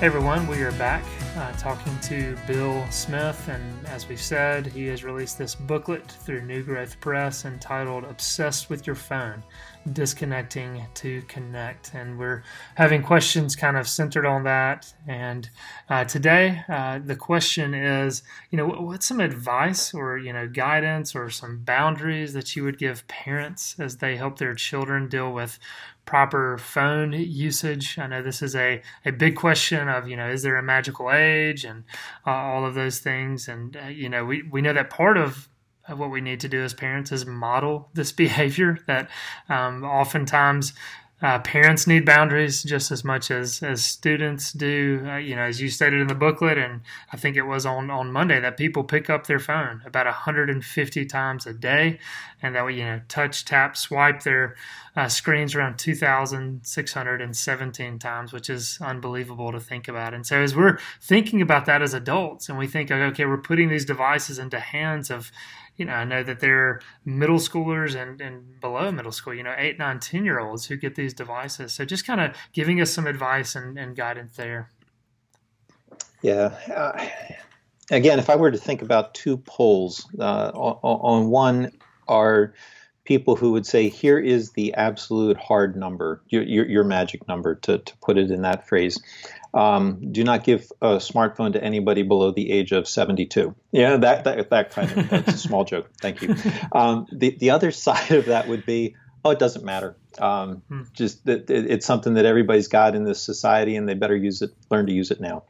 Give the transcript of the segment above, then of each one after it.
Hey everyone, we are back uh, talking to Bill Smith, and as we've said, he has released this booklet through New Growth Press entitled Obsessed with Your Phone Disconnecting to Connect. And we're having questions kind of centered on that. And uh, today, uh, the question is you know, what's some advice or, you know, guidance or some boundaries that you would give parents as they help their children deal with proper phone usage. I know this is a, a big question of, you know, is there a magical age and uh, all of those things. And, uh, you know, we, we know that part of, of what we need to do as parents is model this behavior that um, oftentimes uh, parents need boundaries just as much as as students do. Uh, you know, as you stated in the booklet, and I think it was on on Monday that people pick up their phone about 150 times a day, and that we you know touch, tap, swipe their uh, screens around 2,617 times, which is unbelievable to think about. And so, as we're thinking about that as adults, and we think, okay, we're putting these devices into hands of you know, I know that there are middle schoolers and, and below middle school, you know, eight, nine, 10 year olds who get these devices. So just kind of giving us some advice and, and guidance there. Yeah. Uh, again, if I were to think about two poles, uh, on, on one are people who would say, here is the absolute hard number, your, your, your magic number, to, to put it in that phrase. Um, do not give a smartphone to anybody below the age of 72. Yeah, that that, that kind of that's a small joke. Thank you. Um, the the other side of that would be, oh, it doesn't matter. Um, Hmm. Just that it, it's something that everybody's got in this society, and they better use it. Learn to use it now.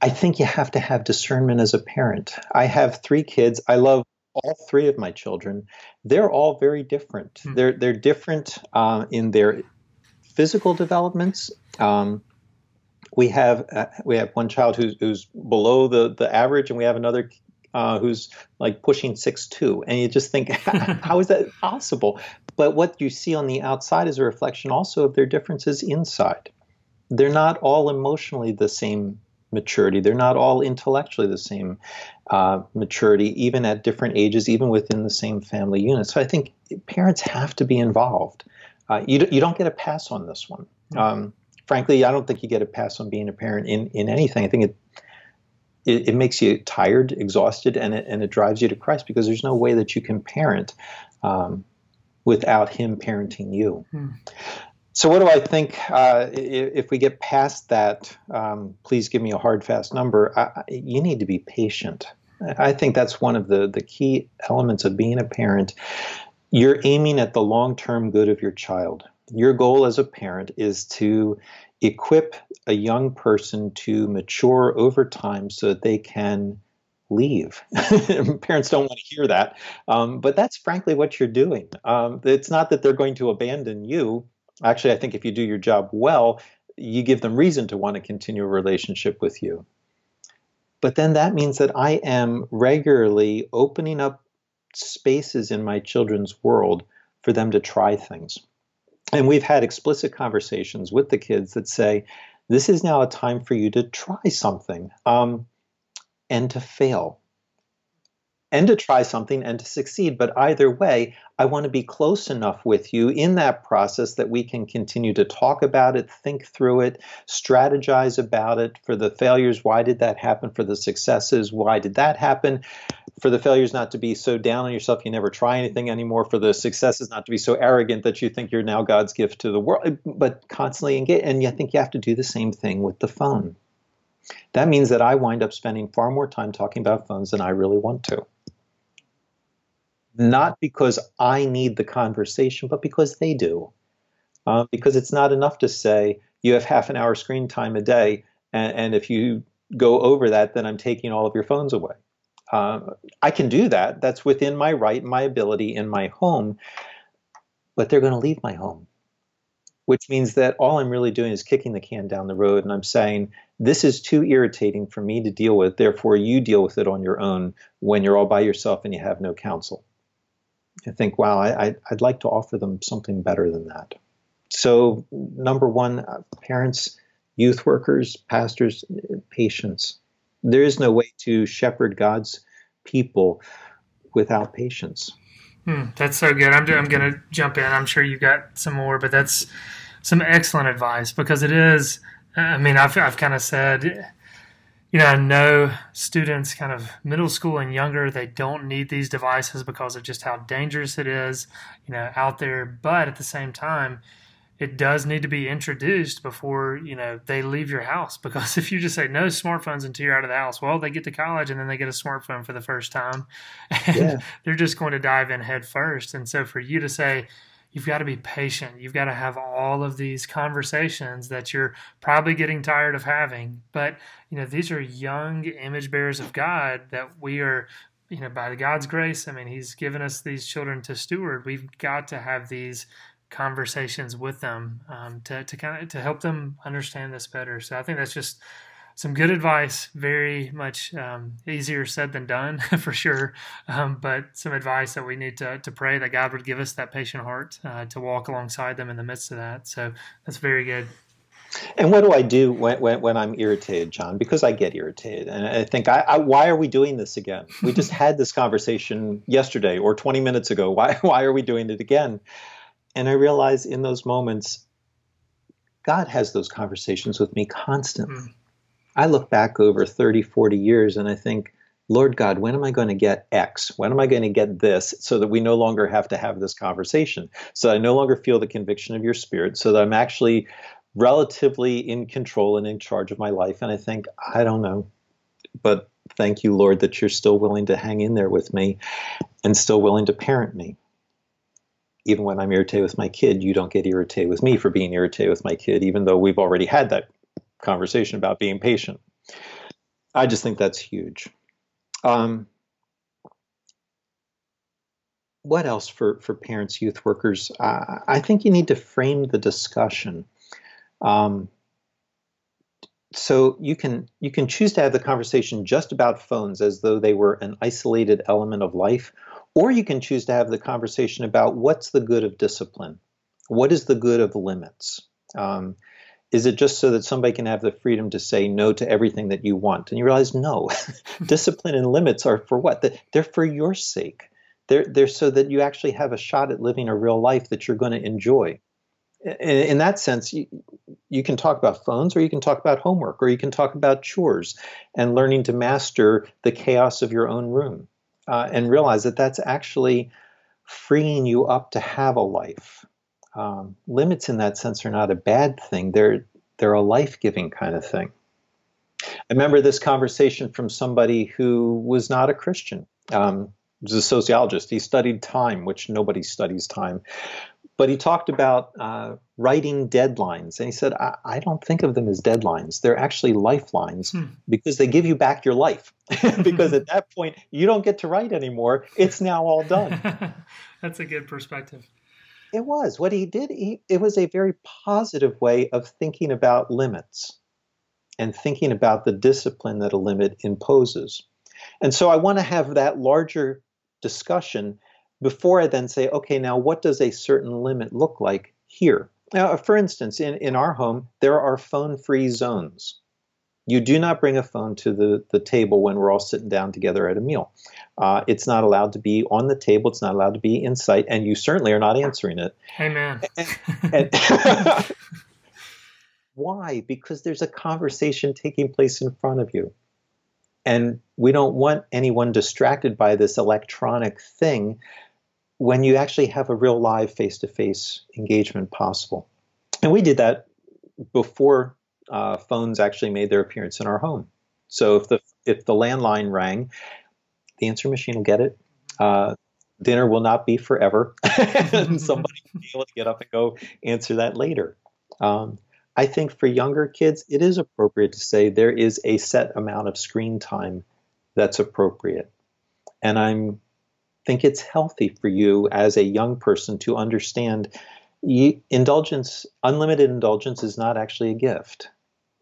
I think you have to have discernment as a parent. I have three kids. I love all three of my children. They're all very different. Hmm. They're they're different uh, in their physical developments. Um, we have uh, we have one child who's, who's below the, the average, and we have another uh, who's like pushing six two, and you just think, how is that possible? But what you see on the outside is a reflection also of their differences inside. They're not all emotionally the same maturity. They're not all intellectually the same uh, maturity, even at different ages, even within the same family unit. So I think parents have to be involved. Uh, you, you don't get a pass on this one. Um, frankly, I don't think you get a pass on being a parent in, in anything. I think it, it, it makes you tired, exhausted, and it, and it drives you to Christ because there's no way that you can parent um, without Him parenting you. Hmm. So, what do I think? Uh, if we get past that, um, please give me a hard, fast number. I, you need to be patient. I I think that's one of the, the key elements of being a parent. You're aiming at the long term good of your child. Your goal as a parent is to equip a young person to mature over time so that they can leave. Parents don't want to hear that, um, but that's frankly what you're doing. Um, it's not that they're going to abandon you. Actually, I think if you do your job well, you give them reason to want to continue a relationship with you. But then that means that I am regularly opening up spaces in my children's world for them to try things. And we've had explicit conversations with the kids that say, this is now a time for you to try something um, and to fail and to try something and to succeed. But either way, I want to be close enough with you in that process that we can continue to talk about it, think through it, strategize about it. For the failures, why did that happen? For the successes, why did that happen? For the failures, not to be so down on yourself you never try anything anymore. For the successes, not to be so arrogant that you think you're now God's gift to the world, but constantly engage. And I think you have to do the same thing with the phone. That means that I wind up spending far more time talking about phones than I really want to not because I need the conversation, but because they do. Uh, because it's not enough to say you have half an hour screen time a day, and, and if you go over that, then I'm taking all of your phones away. Uh, I can do that. That's within my right, my ability in my home. but they're going to leave my home, which means that all I'm really doing is kicking the can down the road. And I'm saying, this is too irritating for me to deal with. Therefore, you deal with it on your own when you're all by yourself and you have no counsel. I think, wow, I, would like to offer them something better than that. So, number one, uh, parents, youth workers, pastors, patience. There is no way to shepherd God's people without patience. Hmm, that's so good. I'm, I'm going to jump in. I'm sure you've got some more, but that's some excellent advice because it is. I mean, I've, I've kind of said, you know, I know students kind of middle school and younger, they don't need these devices because of just how dangerous it is, you know, out there. But at the same time, it does need to be introduced before you know they leave your house because if you just say no smartphones until you're out of the house well they get to college and then they get a smartphone for the first time and yeah. they're just going to dive in head first and so for you to say you've got to be patient. You've got to have all of these conversations that you're probably getting tired of having. But you know these are young image bearers of god that we are you know by god's grace i mean he's given us these children to steward. We've got to have these conversations with them um, to, to kind of to help them understand this better. So I think that's just some good advice. Very much um, easier said than done for sure, um, but some advice that we need to to pray that God would give us that patient heart uh, to walk alongside them in the midst of that. So that's very good. And what do I do when, when, when, I'm irritated, John? Because I get irritated. And I think, I, I, why are we doing this again? We just had this conversation yesterday or 20 minutes ago. Why, why are we doing it again? And I realize in those moments, God has those conversations with me constantly. Mm. I look back over 30, 40 years and I think, Lord God, when am I going to get X? When am I going to get this so that we no longer have to have this conversation? So I no longer feel the conviction of your spirit, so that I'm actually relatively in control and in charge of my life. And I think, I don't know. But thank you, Lord, that you're still willing to hang in there with me and still willing to parent me even when I'm irritated with my kid, you don't get irritated with me for being irritated with my kid, even though we've already had that conversation about being patient. I just think that's huge. Um, what else for, for parents, youth workers? I think you need to frame the discussion. Um, so you can you can choose to have the conversation just about phones as though they were an isolated element of life, or you can choose to have the conversation about what's the good of discipline? What is the good of limits? Um, is it just so that somebody can have the freedom to say no to everything that you want? And you realize, no, discipline and limits are for what? They're for your sake. They're, they're so that you actually have a shot at living a real life that you're going to enjoy. In, in that sense, you, you can talk about phones or you can talk about homework or you can talk about chores and learning to master the chaos of your own room uh, and realize that that's actually freeing you up to have a life. Um, limits in that sense are not a bad thing. They're they're a life-giving kind of thing. I remember this conversation from somebody who was not a Christian. Um, was a sociologist. He studied time, which nobody studies time. But he talked about uh, writing deadlines. And he said, I, I, don't think of them as deadlines. They're actually lifelines hmm. because they give you back your life. because at that point, you don't get to write anymore. It's now all done. That's a good perspective. It was. What he did, he, it was a very positive way of thinking about limits and thinking about the discipline that a limit imposes. And so I want to have that larger discussion before I then say, okay, now what does a certain limit look like here? Now, for instance, in, in our home, there are phone free zones. You do not bring a phone to the, the table when we're all sitting down together at a meal. Uh, it's not allowed to be on the table. It's not allowed to be in sight, and you certainly are not answering it. Amen. And, and why? Because there's a conversation taking place in front of you. And we don't want anyone distracted by this electronic thing when you actually have a real live face to face engagement possible. And we did that before uh, phones actually made their appearance in our home. So if the if the landline rang, the answer machine will get it. Uh, dinner will not be forever, and somebody will be able to get up and go answer that later. Um, I think for younger kids, it is appropriate to say there is a set amount of screen time that's appropriate. And I'm think it's healthy for you as a young person to understand indulgence, unlimited indulgence, is not actually a gift.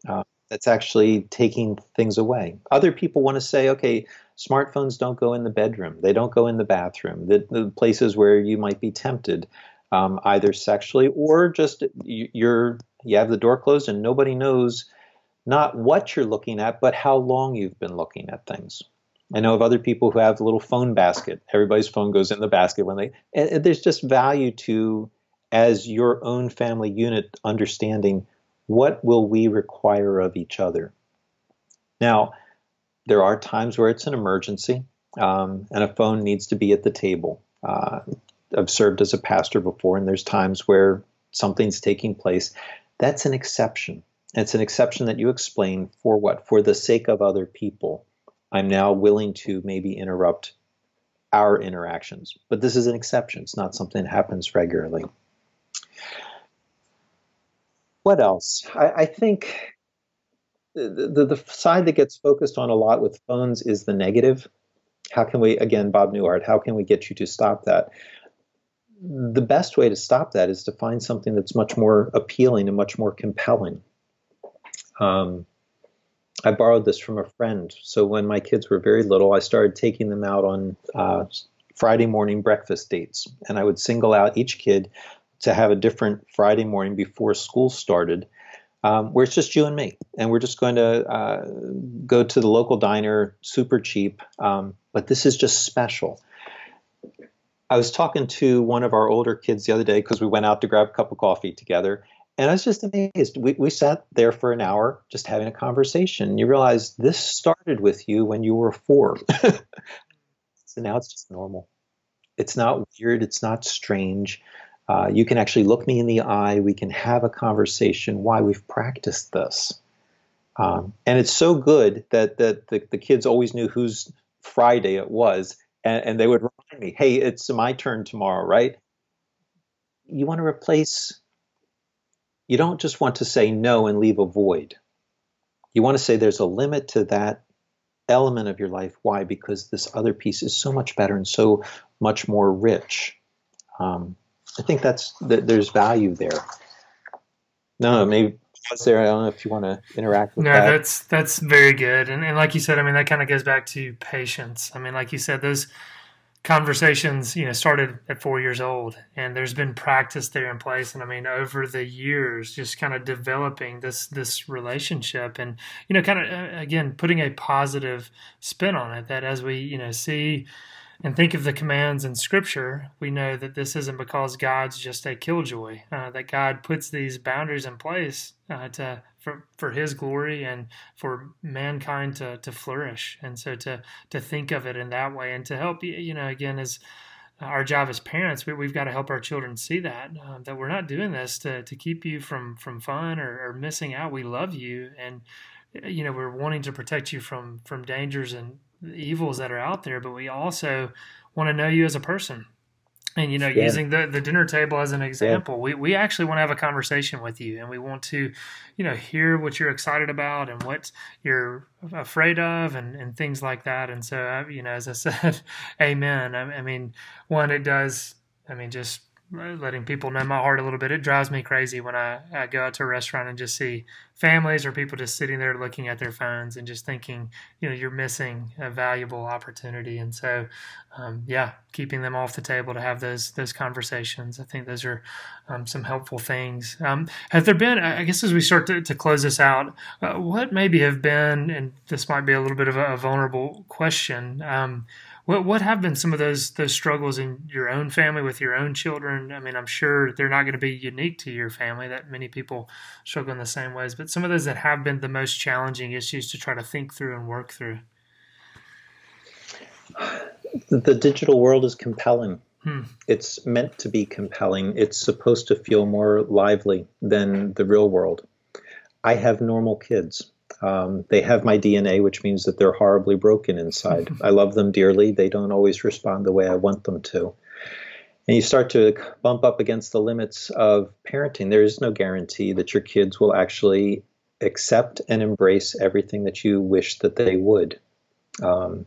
Uh, that's actually taking things away. Other people want to say, okay, smartphones don't go in the bedroom, they don't go in the bathroom, the, the places where you might be tempted, um, either sexually or just you, you're you have the door closed and nobody knows not what you're looking at, but how long you've been looking at things. I know of other people who have a little phone basket. Everybody's phone goes in the basket when they. There's just value to, as your own family unit, understanding what will we require of each other. Now, there are times where it's an emergency, um, and a phone needs to be at the table. Uh, I've served as a pastor before, and there's times where something's taking place. That's an exception. It's an exception that you explain for what? For the sake of other people I'm now willing to maybe interrupt our interactions. But this is an exception. It's not something that happens regularly. What else? I, I think the, the, the, side that gets focused on a lot with phones is the negative. How can we, again, Bob Newhart, how can we get you to stop that? The best way to stop that is to find something that's much more appealing and much more compelling. Um, I borrowed this from a friend. So when my kids were very little, I started taking them out on uh, Friday morning breakfast dates, and I would single out each kid to have a different Friday morning before school started, um, where it's just you and me, and we're just going to uh, go to the local diner, super cheap, um, but this is just special. I was talking to one of our older kids the other day because we went out to grab a cup of coffee together, and I was just amazed. We, we sat there for an hour just having a conversation. You realize this started with you when you were four. so now it's just normal. It's not weird. It's not strange. Uh, you can actually look me in the eye. We can have a conversation. Why we've practiced this. Um, and it's so good that, that the, the kids always knew whose Friday it was. And, and they would remind me, hey, it's my turn tomorrow, right? You want to replace you don't just want to say no and leave a void. You want to say there's a limit to that element of your life. Why? Because this other piece is so much better and so much more rich. Um, I think that's that there's value there. No, maybe was there. I don't know if you want to interact with no, that. No, that's that's very good, and and like you said, I mean that kind of goes back to patience. I mean, like you said, those conversations you know started at four years old and there's been practice there in place and i mean over the years just kind of developing this this relationship and you know kind of uh, again putting a positive spin on it that as we you know see and think of the commands in Scripture, we know that this isn't because God's just a killjoy. Uh, that God puts these boundaries in place uh, to for for His glory and for mankind to to flourish. And so to to think of it in that way and to help you you know again as our job as parents, we, have got to help our children see that uh, that we're not doing this to to keep you from from fun or, or missing out. We love you and you know we're wanting to protect you from from dangers and evils that are out there, but we also want to know you as a person. And you know, yeah. using the, the dinner table as an example, yeah. we, we actually want to have a conversation with you, and we want to, you know, hear what you're excited about and what you're afraid of, and, and things like that. And so, uh, you know, as I said, Amen. I, I mean, one, it does. I mean, just letting people know my heart a little bit. It drives me crazy when I, I go out to a restaurant and just see families or people just sitting there looking at their phones and just thinking, you know, you're missing a valuable opportunity. And so, um, yeah, keeping them off the table to have those those conversations. I think those are um, some helpful things. Um, have there been, I guess, as we start to, to close this out, uh, what maybe have been, and this might be a little bit of a, a vulnerable question um, what what have been some of those those struggles in your own family with your own children? I mean, I'm sure they're not going to be unique to your family. That many people struggle in the same ways, but some of those that have been the most challenging issues to try to think through and work through. The digital world is compelling. Hmm. It's meant to be compelling. It's supposed to feel more lively than the real world. I have normal kids. Um, they have my DNA, which means that they're horribly broken inside. I love them dearly. They don't always respond the way I want them to. And you start to bump up against the limits of parenting. There is no guarantee that your kids will actually accept and embrace everything that you wish that they would. Um,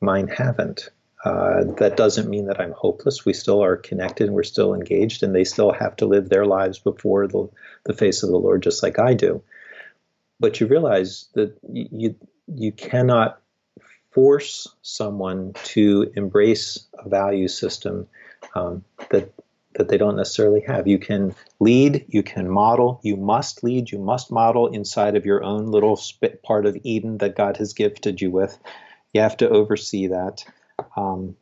mine haven't. Uh, that doesn't mean that I'm hopeless. We still are connected and we're still engaged, and they still have to live their lives before the, the face of the Lord, just like I do. But you realize that you you cannot force someone to embrace a value system um, that that they don't necessarily have. You can lead, you can model, you must lead, you must model inside of your own little spit part of Eden that God has gifted you with. You have to oversee that um,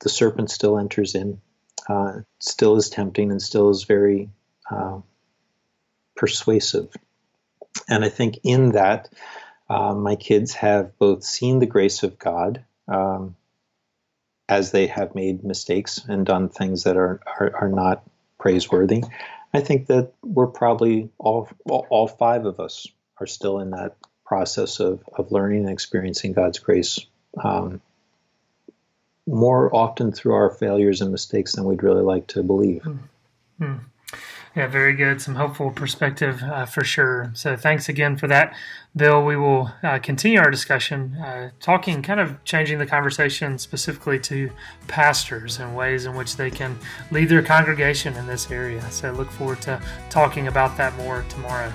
the serpent still enters in, uh, still is tempting, and still is very uh, persuasive. And I think in that, uh, my kids have both seen the grace of God um, as they have made mistakes and done things that are, are, are not praiseworthy. I think that we're probably all, all five of us are still in that process of, of learning and experiencing God's grace um, more often through our failures and mistakes than we'd really like to believe. Mm-hmm. Yeah, very good. Some helpful perspective uh, for sure. So thanks again for that, Bill. We will uh, continue our discussion, uh, talking, kind of changing the conversation specifically to pastors and ways in which they can lead their congregation in this area. So look forward to talking about that more tomorrow.